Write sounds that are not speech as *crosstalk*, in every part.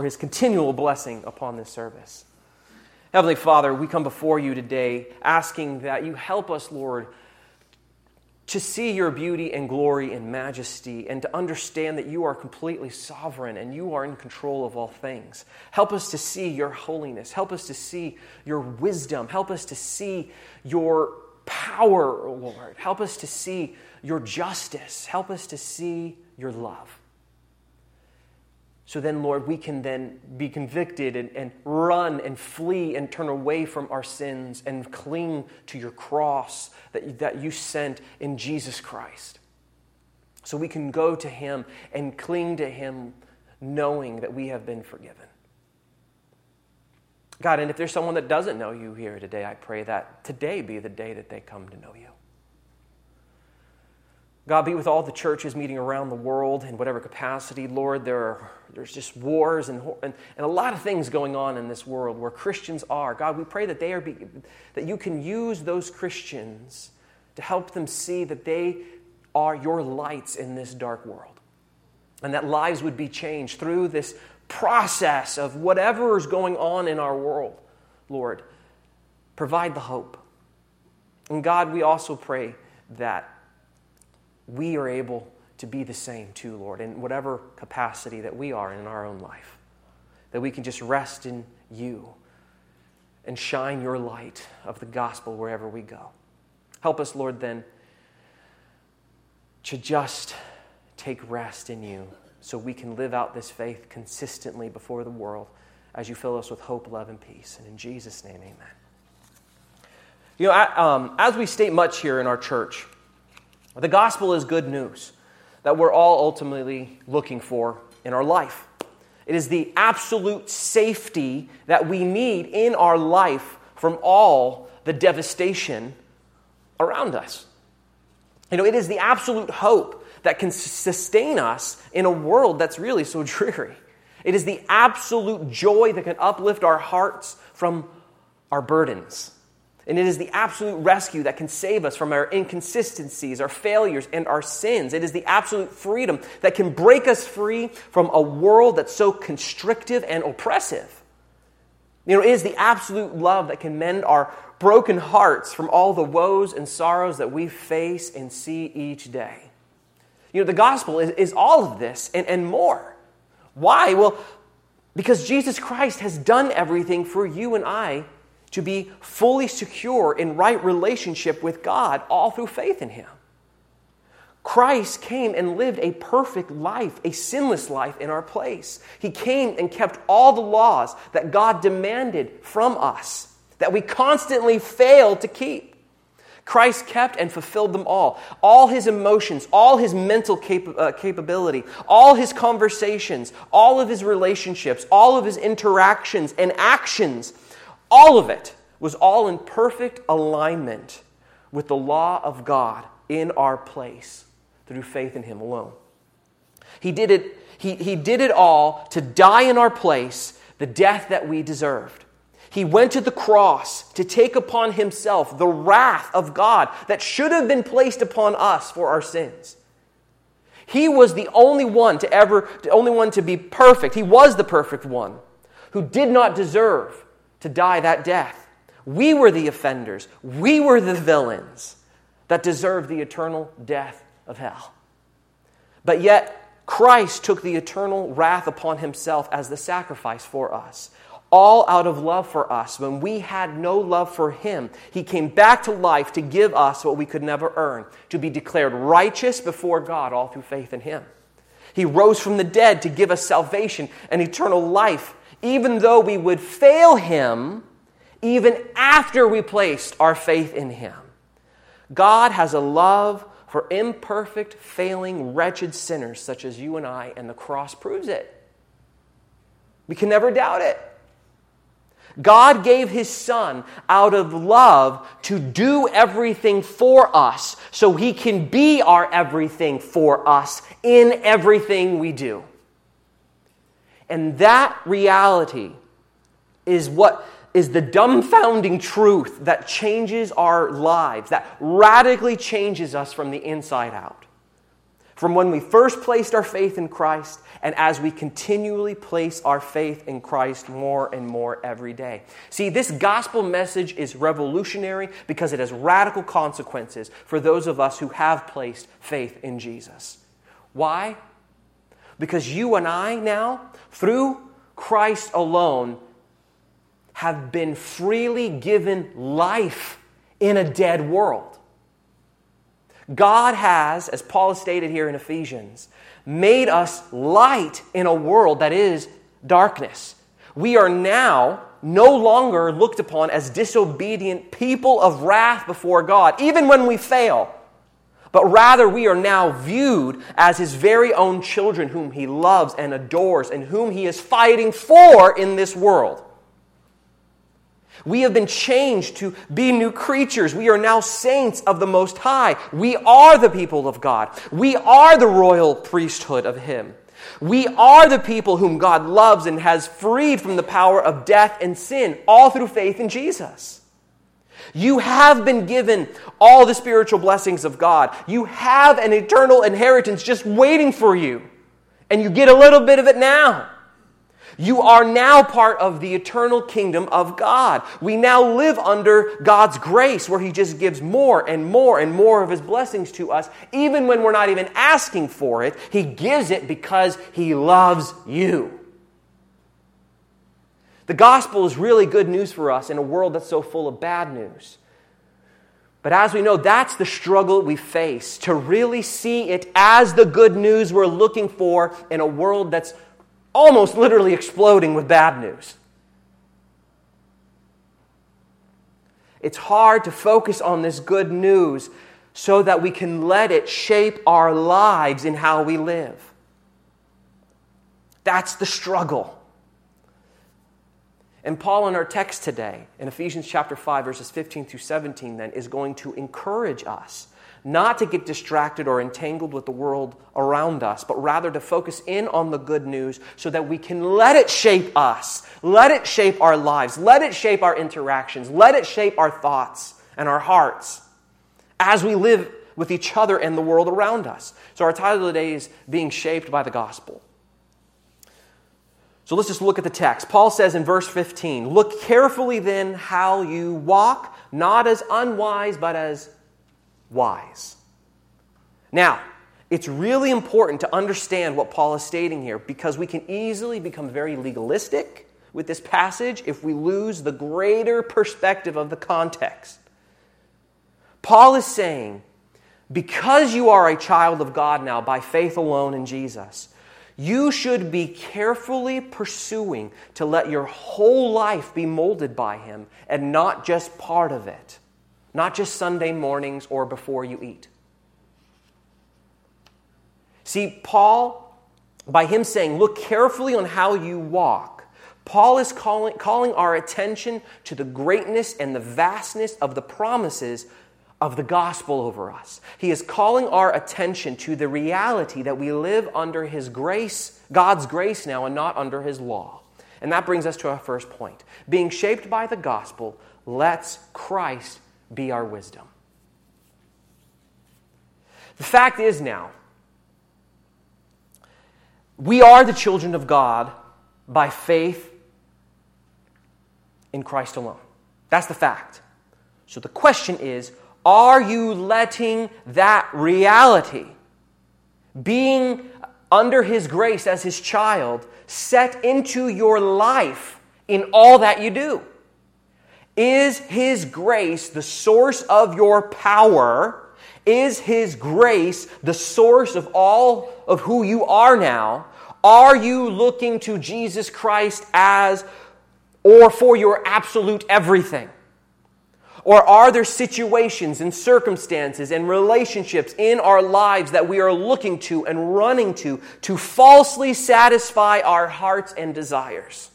for his continual blessing upon this service. Heavenly Father, we come before you today asking that you help us, Lord, to see your beauty and glory and majesty and to understand that you are completely sovereign and you are in control of all things. Help us to see your holiness. Help us to see your wisdom. Help us to see your power, Lord. Help us to see your justice. Help us to see your love. So then, Lord, we can then be convicted and, and, run and flee and turn away from our sins and cling to your cross that, that you sent in Jesus Christ. So we can go to Him and cling to Him knowing that we have been forgiven. God, and if there's someone that doesn't know you here today, I pray that today be the day that they come to know you. God, be with all the churches meeting around the world in whatever capacity. Lord, there are, there's just wars and, and, and a lot of things going on in this world where Christians are. God, we pray that, they are be, that you can use those Christians to help them see that they are your lights in this dark world. And that lives would be changed through this process of whatever is going on in our world, Lord. Provide the hope. And God, we also pray that we are able to be the same too, Lord, in whatever capacity that we are in our own life. That we can just rest in you and shine your light of the gospel wherever we go. Help us, Lord, then to just take rest in you so we can live out this faith consistently before the world as you fill us with hope, love, and peace. And in Jesus' name, amen. You know, um, as we state much here in our church, the gospel is good news that we're all ultimately looking for in our life. It is the absolute safety that we need in our life from all the devastation around us. You know, it is the absolute hope that can sustain us in a world that's really so *laughs* dreary. It is the absolute joy that can uplift our hearts from our burdens. And it is the absolute rescue that can save us from our inconsistencies, our failures, and our sins. It is the absolute freedom that can break us free from a world that's so constrictive and oppressive. You know, it is the absolute love that can mend our broken hearts from all the woes and sorrows that we face and see each day. You know, the gospel is, is all of this and, and more. Why? Well, because Jesus Christ has done everything for you and I to be fully secure in right relationship with God, all through faith in Him. Christ came and lived a perfect life, a sinless life in our place. He came and kept all the laws that God demanded from us, that we constantly fail to keep. Christ kept and fulfilled them all. All his emotions, all his mental cap- uh, capability, all his conversations, all of his relationships, all of his interactions and actions all of it was all in perfect alignment with the law of God in our place through faith in Him alone. He did it, he, he did it all to die in our place, the death that we deserved. He went to the cross to take upon himself the wrath of God that should have been placed upon us for our sins. He was the only one to ever, the only one to be perfect. He was the perfect one who did not deserve to die that death. We were the offenders, we were the villains that deserved the eternal death of hell. But yet, Christ took the eternal wrath upon himself as the sacrifice for us. All out of love for us. When we had no love for him, he came back to life to give us what we could never earn, to be declared righteous before God, all through faith in him. He rose from the dead to give us salvation and eternal life even though we would fail Him even after we placed our faith in Him. God has a love for imperfect, failing, wretched sinners such as you and I, and the cross proves it. We can never doubt it. God gave his son out of love to do everything for us so he can be our everything for us in everything we do. And that reality is what is the dumbfounding truth that changes our lives, that radically changes us from the inside out. from when we first placed our faith in Christ and as we continually place our faith in Christ more and more every day. See, this gospel message is revolutionary because it has radical consequences for those of us who have placed faith in Jesus. Why? Because you and I now, through Christ alone, have been freely given life in a dead world. God has, as Paul stated here in Ephesians, made us light in a world that is darkness. We are now no longer looked upon as disobedient people of wrath before God, even when we fail. But rather, we are now viewed as his very own children, whom he loves and adores, and whom he is fighting for in this world. We have been changed to be new creatures. We are now saints of the Most High. We are the people of God. We are the royal priesthood of Him. We are the people whom God loves and has freed from the power of death and sin, all through faith in Jesus. You have been given all the spiritual blessings of God. You have an eternal inheritance just waiting for you. And you get a little bit of it now. You are now part of the eternal kingdom of God. We now live under God's grace where He just gives more and more and more of His blessings to us. Even when we're not even asking for it, He gives it because He loves you. The gospel is really good news for us in a world that's so full of bad news. But as we know, that's the struggle we face to really see it as the good news we're looking for in a world that's almost literally exploding with bad news. It's hard to focus on this good news so that we can let it shape our lives in how we live. That's the struggle. And Paul, in our text today, in Ephesians chapter 5, verses 15 through 17, then, is going to encourage us not to get distracted or entangled with the world around us, but rather to focus in on the good news so that we can let it shape us, let it shape our lives, let it shape our interactions, let it shape our thoughts and our hearts as we live with each other and the world around us. So, our title today is Being Shaped by the Gospel. So let's just look at the text. Paul says in verse 15, Look carefully then how you walk, not as unwise, but as wise. Now, it's really important to understand what Paul is stating here because we can easily become very legalistic with this passage if we lose the greater perspective of the context. Paul is saying, because you are a child of God now by faith alone in Jesus, you should be carefully pursuing to let your whole life be molded by Him and not just part of it not just Sunday mornings or before you eat. See, Paul, by him saying, Look carefully on how you walk, Paul is calling, calling our attention to the greatness and the vastness of the promises of the gospel over us. He is calling our attention to the reality that we live under his grace, God's grace now, and not under his law. And that brings us to our first point. Being shaped by the gospel lets Christ be our wisdom. The fact is now, we are the children of God by faith in Christ alone. That's the fact. So the question is are you letting that reality, being under His grace as His child, set into your life in all that you do? Is His grace the source of your power? Is His grace the source of all of who you are now? Are you looking to Jesus Christ as or for your absolute everything? Or are there situations and circumstances and relationships in our lives that we are looking to and running to to falsely satisfy our hearts and desires?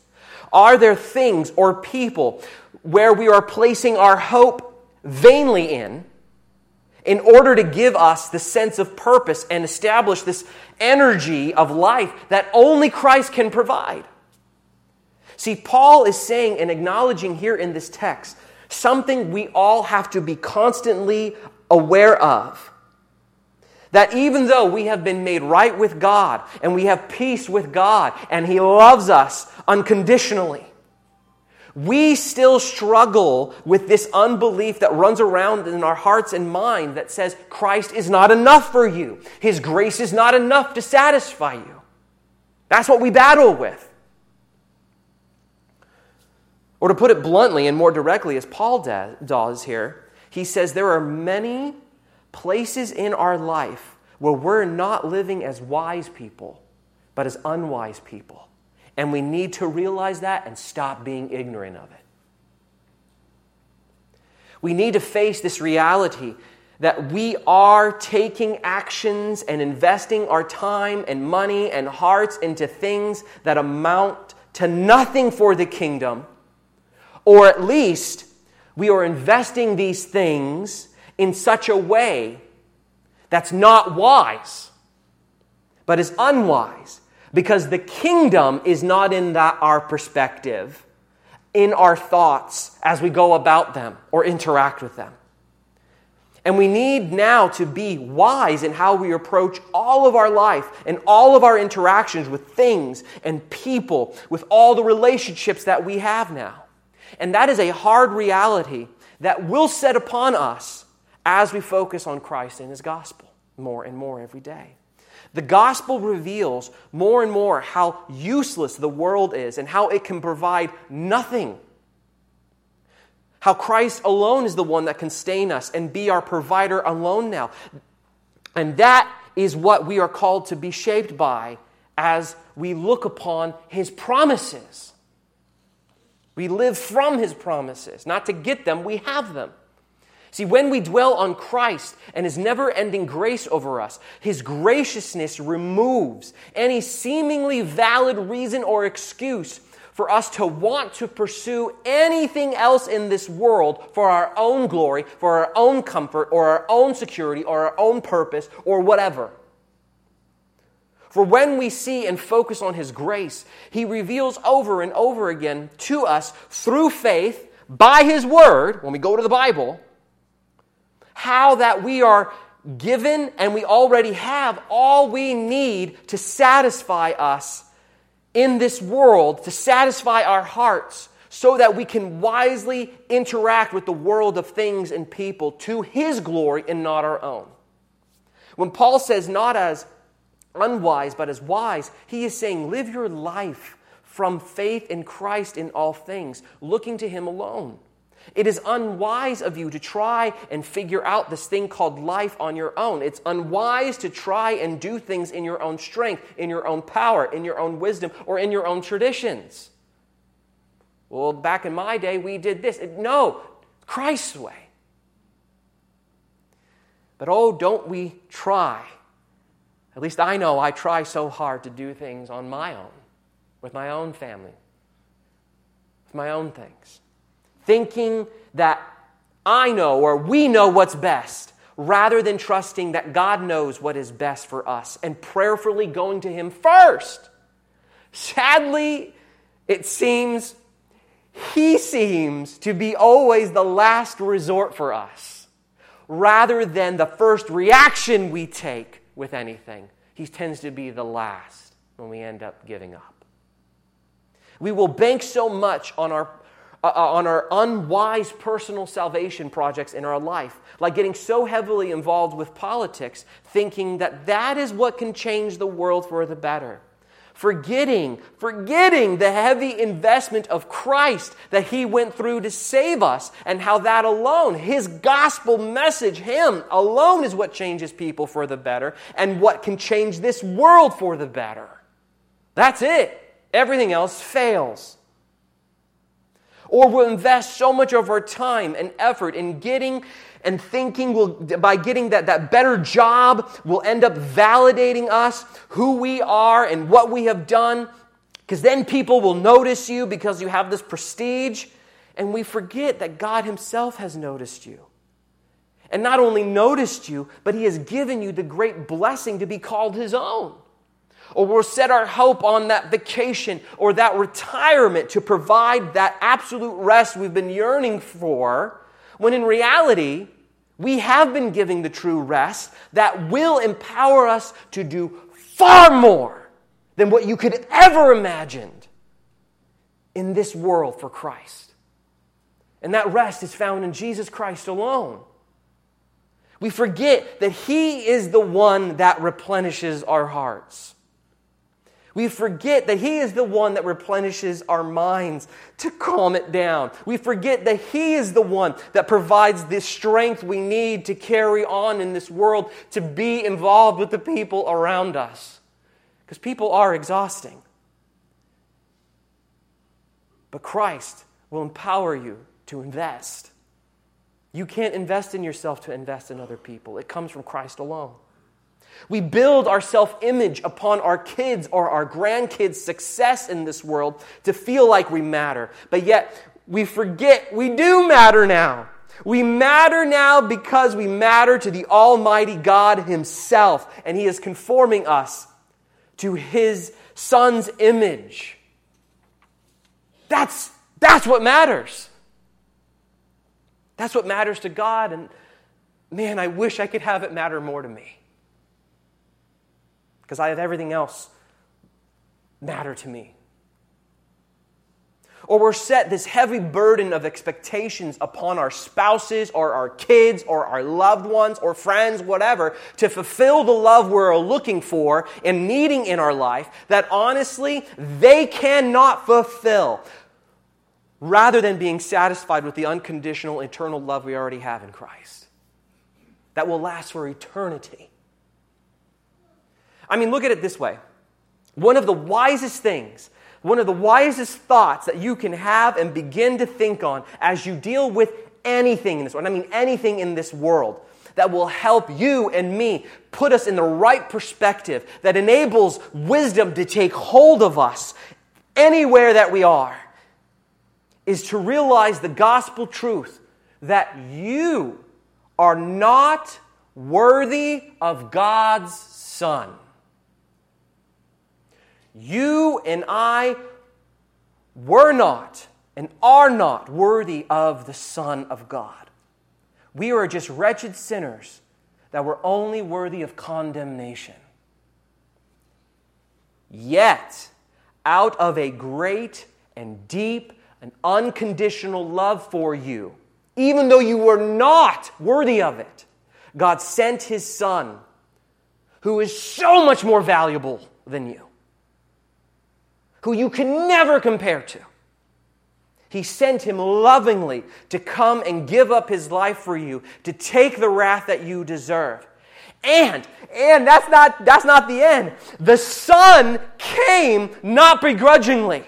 Are there things or people where we are placing our hope vainly in, in order to give us the sense of purpose and establish this energy of life that only Christ can provide. See, Paul is saying and acknowledging here in this text something we all have to be constantly aware of That even though we have been made right with God and we have peace with God and He loves us unconditionally, we still struggle with this unbelief that runs around in our hearts and mind that says Christ is not enough for you. His grace is not enough to satisfy you. That's what we battle with. Or to put it bluntly and more directly, as Paul does here, he says there are many places in our life where we're not living as wise people, but as unwise people. And we need to realize that and stop being ignorant of it. We need to face this reality that we are taking actions and investing our time and money and hearts into things that amount to nothing for the kingdom, or at least we are investing these things in such a way that's not wise, but is unwise because the kingdom is not in that our perspective, in our thoughts as we go about them or interact with them. And we need now to be wise in how we approach all of our life and all of our interactions with things and people, with all the relationships that we have now. And that is a hard reality that will set upon us as we focus on Christ and His gospel more and more every day. The gospel reveals more and more how useless the world is and how it can provide nothing. How Christ alone is the one that can sustain us and be our provider alone now. And that is what we are called to be shaped by as we look upon his promises. We live from his promises, not to get them, we have them. See, when we dwell on Christ and his never ending grace over us, his graciousness removes any seemingly valid reason or excuse for us to want to pursue anything else in this world for our own glory, for our own comfort, or our own security, or our own purpose, or whatever. For when we see and focus on His grace, He reveals over and over again to us through faith by His Word, when we go to the Bible, how that we are given and we already have all we need to satisfy us in this world, to satisfy our hearts, so that we can wisely interact with the world of things and people to His glory and not our own. When Paul says, not as unwise, but as wise, he is saying, live your life from faith in Christ in all things, looking to Him alone. It is unwise of you to try and figure out this thing called life on your own. It's unwise to try and do things in your own strength, in your own power, in your own wisdom, or in your own traditions. Well, back in my day, we did this. No, Christ's way. But oh, don't we try? At least I know I try so hard to do things on my own, with my own family, with my own things thinking that I know or we know what's best, rather than trusting that God knows what is best for us and prayerfully going to Him first. Sadly, it seems He seems to be always the last resort for us, rather than the first reaction we take with anything. He tends to be the last when we end up giving up. We will bank so much on our uh, uh, on our unwise personal salvation projects in our life, like getting so heavily involved with politics, thinking that that is what can change the world for the better. Forgetting, forgetting the heavy investment of Christ that He went through to save us, and how that alone, His gospel message, Him alone is what changes people for the better, and what can change this world for the better. That's it. Everything else fails. Or we'll invest so much of our time and effort in getting and thinking we'll, by getting that, that better job, will end up validating us, who we are, and what we have done. Because then people will notice you because you have this prestige. And we forget that God Himself has noticed you. And not only noticed you, but He has given you the great blessing to be called His own or we'll set our hope on that vacation or that retirement to provide that absolute rest we've been yearning for, when in reality, We have been giving the true rest that will empower us to do far more than what you could ever imagined in this world for Christ. And that rest is found in Jesus Christ alone. We forget that He is the one that replenishes our hearts. We forget that He is the one that replenishes our minds to calm it down. We forget that He is the one that provides the strength we need to carry on in this world, to be involved with the people around us. Because people are exhausting. But Christ will empower you to invest. You can't invest in yourself to invest in other people, it comes from Christ alone. We build our self image upon our kids' or our grandkids' success in this world to feel like we matter. But yet, we forget we do matter now. We matter now because we matter to the Almighty God Himself, and He is conforming us to His Son's image. That's, that's what matters. That's what matters to God. And man, I wish I could have it matter more to me. Because I have everything else matter to me. Or we're set this heavy burden of expectations upon our spouses or our kids or our loved ones or friends, whatever, to fulfill the love we're looking for and needing in our life that honestly they cannot fulfill rather than being satisfied with the unconditional eternal love we already have in Christ. That will last for eternity. I mean, look at it this way. One of the wisest things, one of the wisest thoughts that you can have and begin to think on as you deal with anything in this world, I mean anything in this world, that will help you and me put us in the right perspective, that enables wisdom to take hold of us anywhere that we are, is to realize the gospel truth that you are not worthy of God's Son. You and I were not and are not worthy of the Son of God. We are just wretched sinners that were only worthy of condemnation. Yet, out of a great and deep and unconditional love for you, even though you were not worthy of it. God sent his son, who is so much more valuable than you, who you can never compare to. He sent him lovingly to come and give up his life for you, to take the wrath that you deserve. And, and that's not, that's not the end. The Son came not begrudgingly.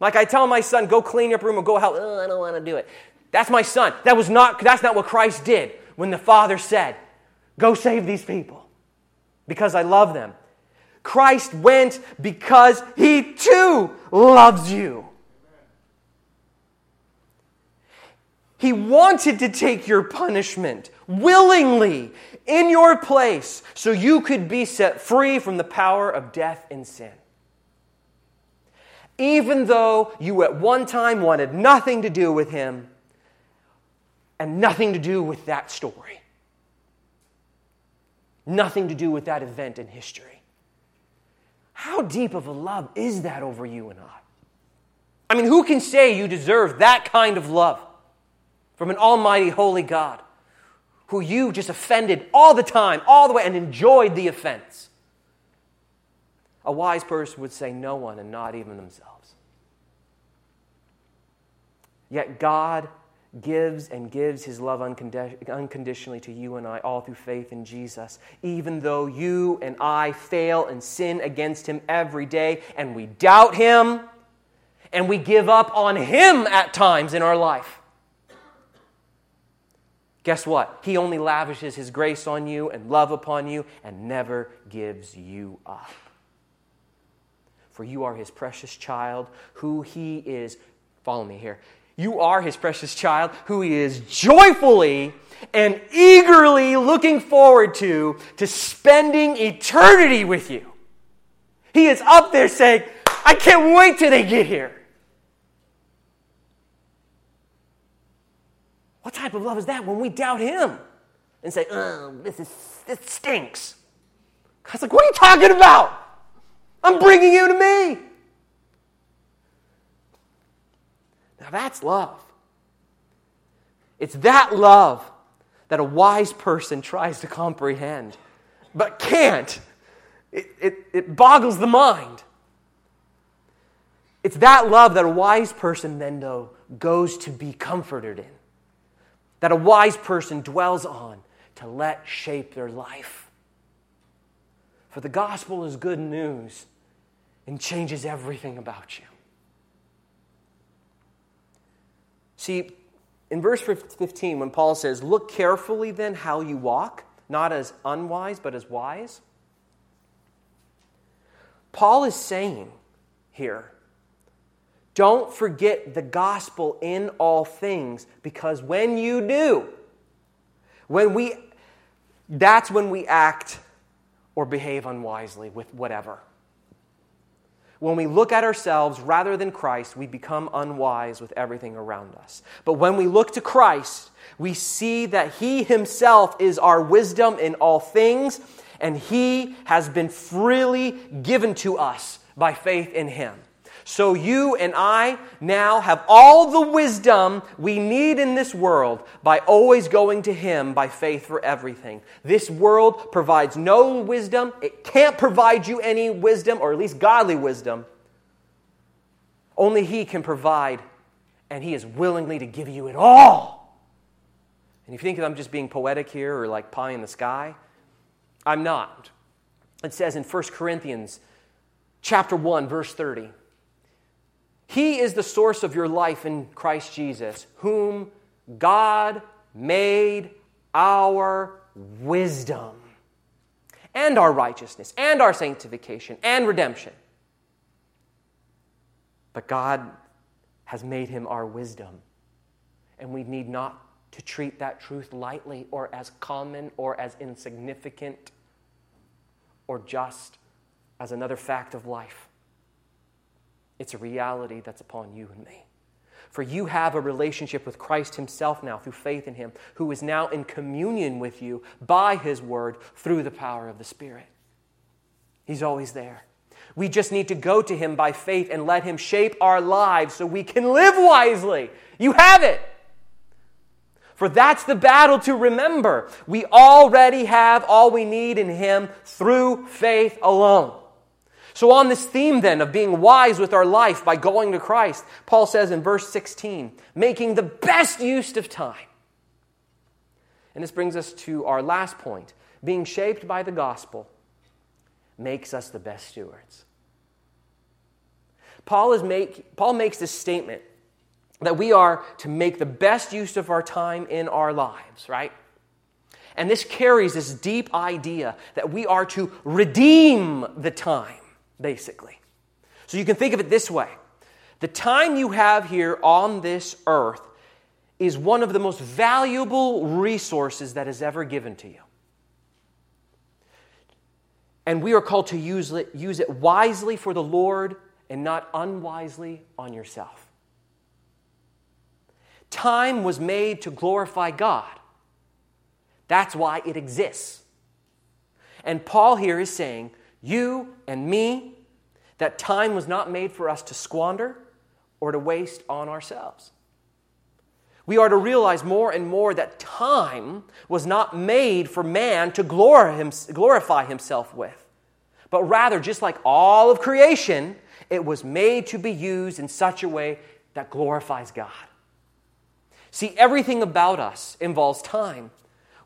Like I tell my son, go clean your room or go help. Oh, I don't want to do it. That's my son. That was not, that's not what Christ did when the Father said, go save these people because I love them. Christ went because he too loves you. He wanted to take your punishment willingly in your place so you could be set free from the power of death and sin even though you at one time wanted nothing to do with him and nothing to do with that story, nothing to do with that event in history. How deep of a love is that over you and I? I mean, who can say you deserve that kind of love from an almighty, holy God who you just offended all the time, all the way, and enjoyed the offense? A wise person would say, No one, and not even themselves. Yet God gives and gives his love unconditionally to you and I, all through faith in Jesus, even though you and I fail and sin against him every day, and we doubt him, and we give up on him at times in our life. Guess what? He only lavishes his grace on you and love upon you and never gives you up for you are his precious child, who he is. Follow me here. You are his precious child, who he is joyfully and eagerly looking forward to, to spending eternity with you. He is up there saying, I can't wait till they get here. What type of love is that when we doubt Him and say, oh, this, is, this stinks? God's like, what are you talking about? I'm bringing you to me. Now that's love. It's that love that a wise person tries to comprehend, but can't. It, it, it boggles the mind. It's that love that a wise person then, though, goes to be comforted in, that a wise person dwells on to let shape their life. For the gospel is good news and changes everything about you. See, in verse 15, when Paul says, Look carefully then how you walk, not as unwise, but as wise, Paul is saying here, don't forget the gospel in all things, because when you do, when we, that's when we act or behave unwisely with whatever. When we look at ourselves rather than Christ, we become unwise with everything around us. But when we look to Christ, we see that He Himself is our wisdom in all things, and He has been freely given to us by faith in Him. So you and I now have all the wisdom we need in this world by always going to Him by faith for everything. This world provides no wisdom. It can't provide you any wisdom, or at least godly wisdom. Only He can provide, and He is willingly to give you it all. And if you think that I'm just being poetic here or like pie in the sky, I'm not. It says in 1 Corinthians chapter 1 verse 30 he is the source of your life in Christ Jesus, whom God made our wisdom and our righteousness and our sanctification and redemption. But God has made him our wisdom, and we need not to treat that truth lightly or as common or as insignificant or just as another fact of life. It's a reality that's upon you and me. For you have a relationship with Christ Himself now through faith in Him, who is now in communion with you by His Word through the power of the Spirit. He's always there. We just need to go to Him by faith and let Him shape our lives so we can live wisely. You have it. For that's the battle to remember. We already have all we need in Him through faith alone. So, on this theme then of being wise with our life by going to Christ, Paul says in verse 16, making the best use of time. And this brings us to our last point being shaped by the gospel makes us the best stewards. Paul, is make, Paul makes this statement that we are to make the best use of our time in our lives, right? And this carries this deep idea that we are to redeem the time basically. So you can think of it this way the time you have here on this earth is one of the most valuable resources that is ever given to you. And we are called to use it, use it wisely for the Lord and not unwisely on yourself. Time was made to glorify God. That's why it exists. And Paul here is saying you and me, that time was not made for us to squander or to waste on ourselves. We are to realize more and more that time was not made for man to glorify himself with, but rather, just like all of creation, it was made to be used in such a way that glorifies God. See, everything about us involves time.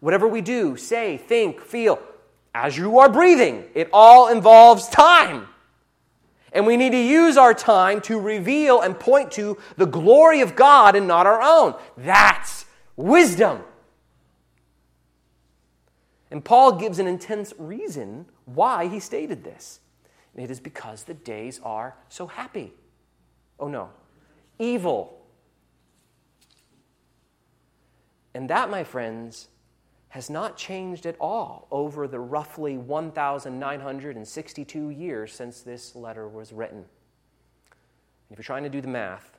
Whatever we do, say, think, feel, as you are breathing. It all involves time. And we need to use our time to reveal and point to the glory of God and not our own. That's wisdom. And Paul gives an intense reason why he stated this. And It is because the days are so happy. Oh no, evil. And that, my friends, has not changed at all over the roughly 1,962 years since this letter was written. If you're trying to do the math,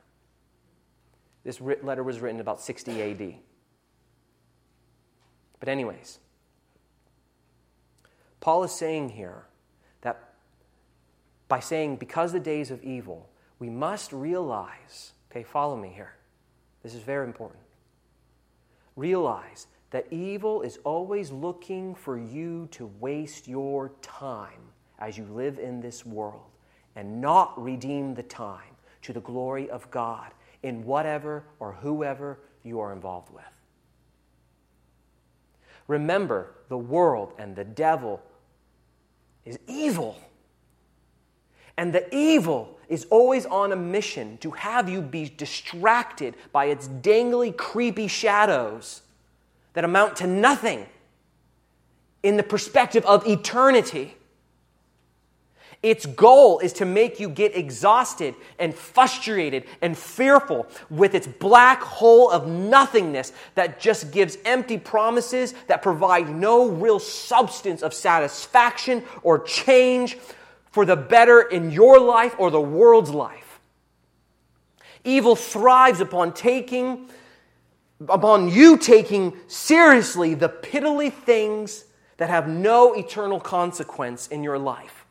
this letter was written about 60 AD. But, anyways, Paul is saying here that by saying, because the days of evil, we must realize, okay, follow me here. This is very important. Realize that evil is always looking for you to waste your time as you live in this world and not redeem the time to the glory of God in whatever or whoever you are involved with. Remember, the world and the devil is evil. And the evil is always on a mission to have you be distracted by its dangly, creepy shadows that amount to nothing in the perspective of eternity. Its goal is to make you get exhausted and frustrated and fearful with its black hole of nothingness that just gives empty promises that provide no real substance of satisfaction or change for the better in your life or the world's life. Evil thrives upon taking upon you taking seriously the piddly things that have no eternal consequence in your life.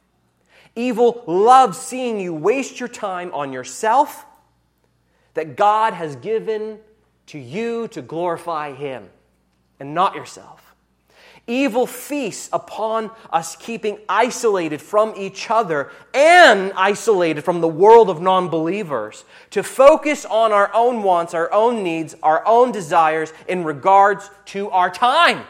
Evil loves seeing you waste your time on yourself that God has given to you to glorify Him and not yourself. Evil feasts upon us keeping isolated from each other and isolated from the world of non believers to focus on our own wants, our own needs, our own desires in regards to our time.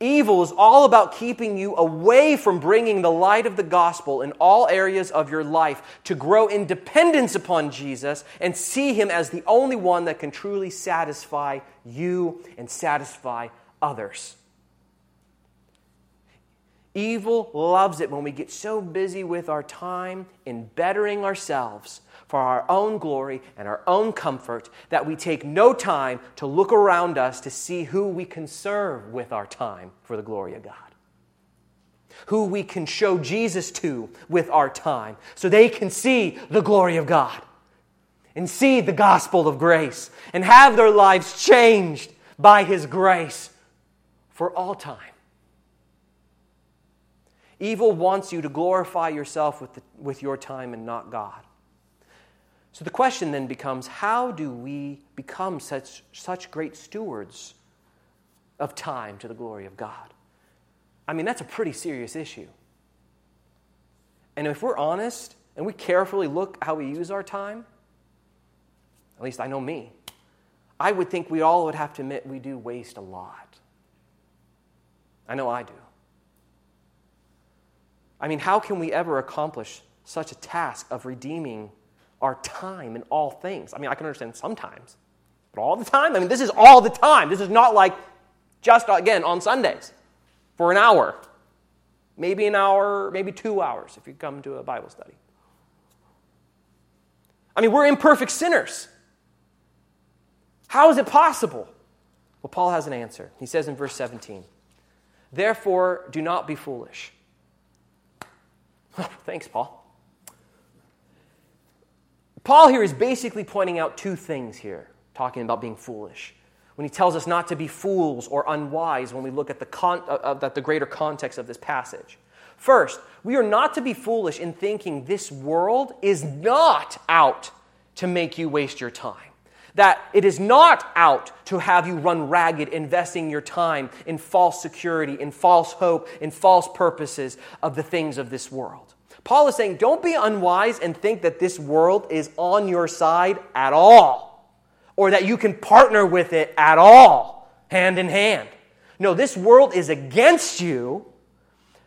Evil is all about keeping you away from bringing the light of the gospel in all areas of your life to grow in dependence upon Jesus and see Him as the only one that can truly satisfy you and satisfy others. Evil loves it when we get so busy with our time in bettering ourselves for our own glory and our own comfort that we take no time to look around us to see who we can serve with our time for the glory of God. Who we can show Jesus to with our time so they can see the glory of God and see the gospel of grace and have their lives changed by His grace for all time. Evil wants you to glorify yourself with, the, with your time and not God. So the question then becomes how do we become such, such great stewards of time to the glory of God? I mean, that's a pretty serious issue. And if we're honest and we carefully look how we use our time, at least I know me, I would think we all would have to admit we do waste a lot. I know I do. I mean, how can we ever accomplish such a task of redeeming our time in all things. I mean, I can understand sometimes, but all the time? I mean, this is all the time. This is not like just, again, on Sundays for an hour, maybe an hour, maybe two hours if you come to a Bible study. I mean, we're imperfect sinners. How is it possible? Well, Paul has an answer. He says in verse 17, Therefore, do not be foolish. *laughs* Thanks, Paul. Paul here is basically pointing out two things here, talking about being foolish. When he tells us not to be fools or unwise when we look at the, con- uh, uh, the greater context of this passage. First, we are not to be foolish in thinking this world is not out to make you waste your time. That it is not out to have you run ragged, investing your time in false security, in false hope, in false purposes of the things of this world. Paul is saying, don't be unwise and think that this world is on your side at all, or that you can partner with it at all, hand in hand. No, this world is against you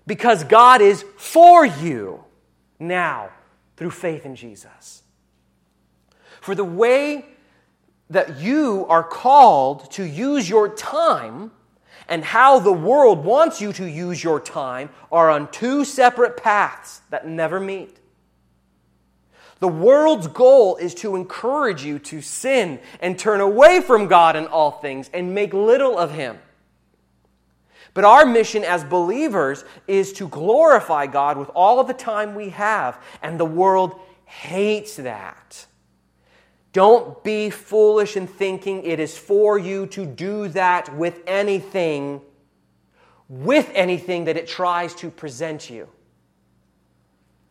because God is for you now through faith in Jesus. For the way that you are called to use your time and how the world wants you to use your time are on two separate paths that never meet. The world's goal is to encourage you to sin and turn away from God in all things and make little of Him. But our mission as believers is to glorify God with all of the time we have, and the world hates that. Don't be foolish in thinking it is for you to do that with anything, with anything that it tries to present you.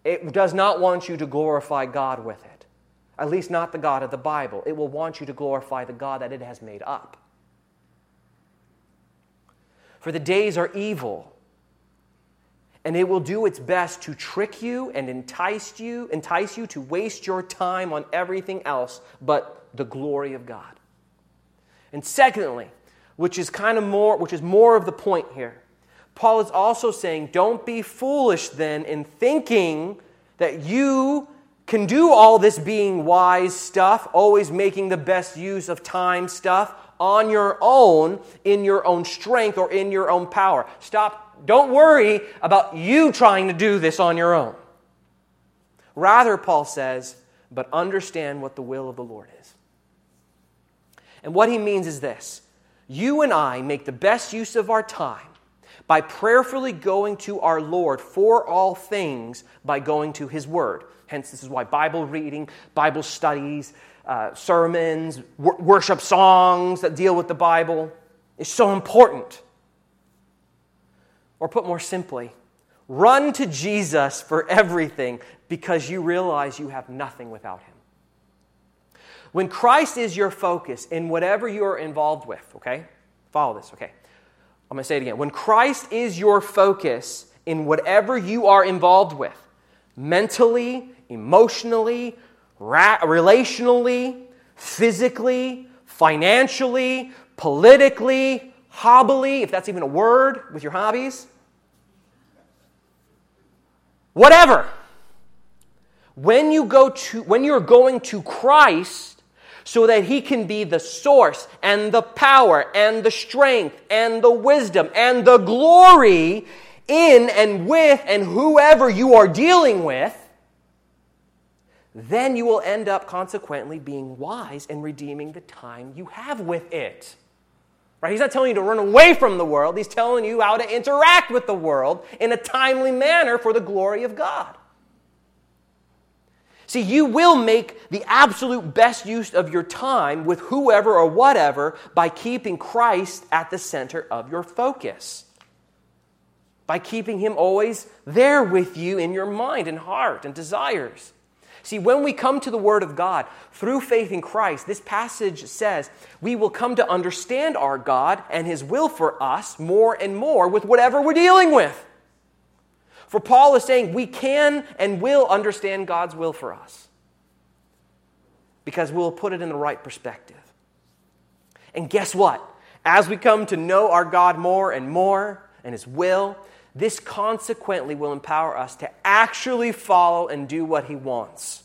It does not want you to glorify God with it, at least not the God of the Bible. It will want you to glorify the God that it has made up. For the days are evil and it will do its best to trick you and entice you, entice you to waste your time on everything else but the glory of God. And secondly, which is kind of more which is more of the point here. Paul is also saying, don't be foolish then in thinking that you can do all this being wise stuff, always making the best use of time stuff on your own, in your own strength, or in your own power. Stop don't worry about you trying to do this on your own. Rather, Paul says, but understand what the will of the Lord is. And what he means is this you and I make the best use of our time by prayerfully going to our Lord for all things by going to his word. Hence, this is why Bible reading, Bible studies, uh, sermons, wor- worship songs that deal with the Bible is so important. Or put more simply, run to Jesus for everything because you realize you have nothing without him. When Christ is your focus in whatever you're involved with, okay? Follow this, okay? I'm going to say it again. When Christ is your focus in whatever you are involved with, mentally, emotionally, ra- relationally, physically, financially, politically, hobbily, if that's even a word, with your hobbies. Whatever. When you go to when you're going to Christ so that he can be the source and the power and the strength and the wisdom and the glory in and with and whoever you are dealing with, then you will end up consequently being wise and redeeming the time you have with it. Right? He's not telling you to run away from the world. He's telling you how to interact with the world in a timely manner for the glory of God. See, you will make the absolute best use of your time with whoever or whatever by keeping Christ at the center of your focus. By keeping Him always there with you in your mind and heart and desires. See, when we come to the Word of God through faith in Christ, this passage says we will come to understand our God and His will for us more and more with whatever we're dealing with. For Paul is saying we can and will understand God's will for us because we'll put it in the right perspective. And guess what? As we come to know our God more and more and His will, this consequently will empower us to actually follow and do what He wants.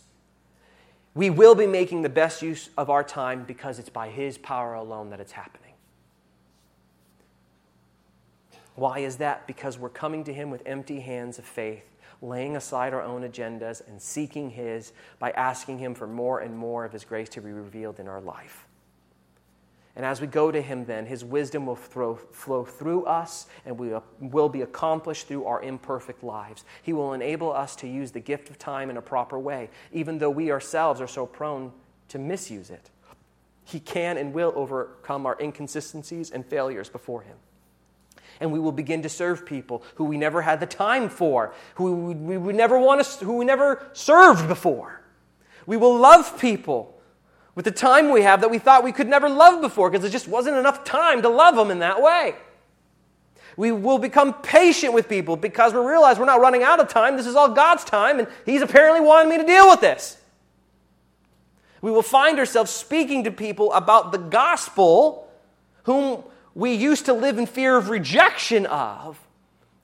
We will be making the best use of our time because it's by His power alone that it's happening. Why is that? Because we're coming to Him with empty hands of faith, laying aside our own agendas and seeking His by asking Him for more and more of His grace to be revealed in our life. And as we go to Him, then, His wisdom will throw, flow through us and we uh, will be accomplished through our imperfect lives. He will enable us to use the gift of time in a proper way, even though we ourselves are so prone to misuse it. He can and will overcome our inconsistencies and failures before Him. And we will begin to serve people who we never had the time for, who we, we never want to, who we never served before. We will love people with the time we have that we thought we could never love before because there just wasn't enough time to love them in that way. We will become patient with people because we realize we're not running out of time. This is all God's time, and He's apparently wanting me to deal with this. We will find ourselves speaking to people about the gospel whom we used to live in fear of rejection of,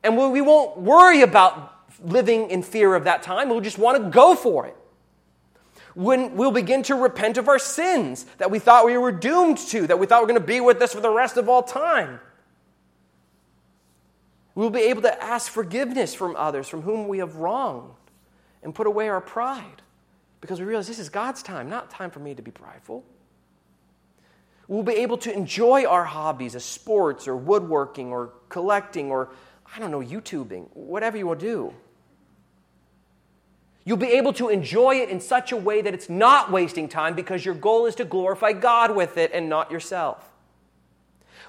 and we won't worry about living in fear of that time. We'll just want to go for it when we'll begin to repent of our sins that we thought we were doomed to, that we thought were going to be with us for the rest of all time. We'll be able to ask forgiveness from others from whom we have wronged and put away our pride because we realize this is God's time, not time for me to be prideful. We'll be able to enjoy our hobbies as sports or woodworking or collecting or, I don't know, YouTubing, whatever you will do. You'll be able to enjoy it in such a way that it's not wasting time because your goal is to glorify God with it and not yourself.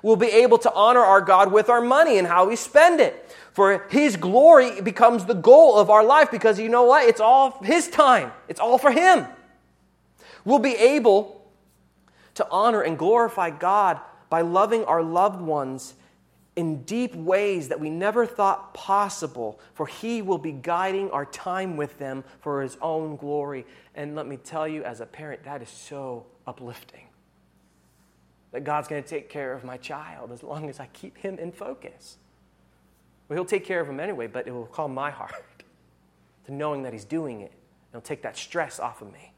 We'll be able to honor our God with our money and how we spend it. For His glory becomes the goal of our life because you know what? It's all His time, it's all for Him. We'll be able to honor and glorify God by loving our loved ones in deep ways that we never thought possible, for He will be guiding our time with them for His own glory. And let me tell you, as a parent, that is so uplifting that God's going to take care of my child as long as I keep him in focus. Well, he'll take care of him anyway, but it will calm my heart *laughs* to knowing that he's doing it. It'll take that stress off of me.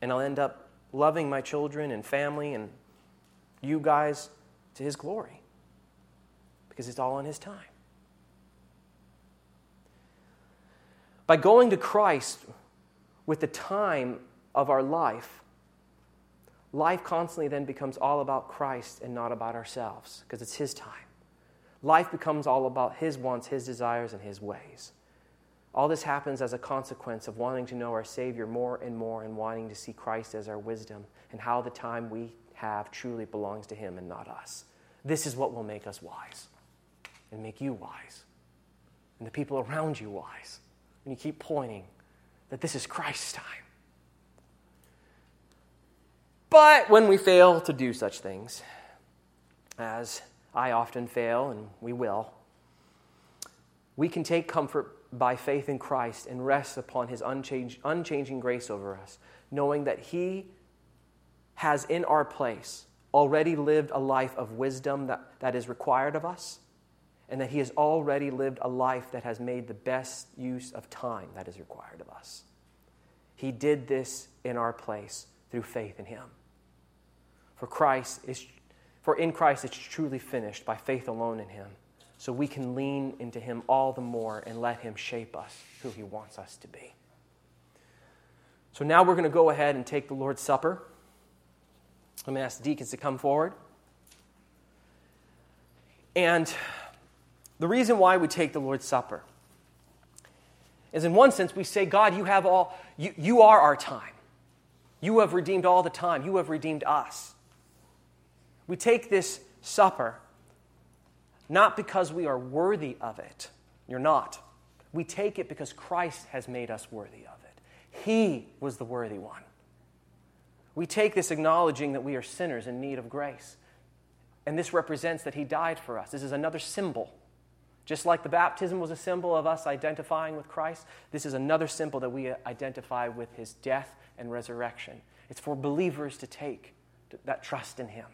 And I'll end up loving my children and family and you guys to his glory because it's all in his time. By going to Christ with the time of our life, life constantly then becomes all about Christ and not about ourselves because it's His time. Life becomes all about His wants, His desires, and His ways. All this happens as a consequence of wanting to know our Savior more and more and wanting to see Christ as our wisdom and how the time we have truly belongs to Him and not us. This is what will make us wise and make you wise and the people around you wise. And you keep pointing that this is Christ's time. But when we fail to do such things, as I often fail and we will, we can take comfort by faith in Christ and rest upon his unchanging, unchanging grace over us, knowing that he has in our place already lived a life of wisdom that, that is required of us, and that he has already lived a life that has made the best use of time that is required of us. He did this in our place through faith in him. For Christ is for in Christ it's truly finished by faith alone in him. So we can lean into him all the more and let him shape us who he wants us to be. So now we're going to go ahead and take the Lord's Supper. Going to ask the deacons to come forward. And the reason why we take the Lord's Supper is in one sense we say, God, you have all, you, you are our time. You have redeemed all the time. You have redeemed us. We take this supper not because we are worthy of it. You're not. We take it because Christ has made us worthy of it. He was the worthy one. We take this acknowledging that we are sinners in need of grace. And this represents that He died for us. This is another symbol. Just like the baptism was a symbol of us identifying with Christ, this is another symbol that we identify with His death and resurrection. It's for believers to take that trust in Him.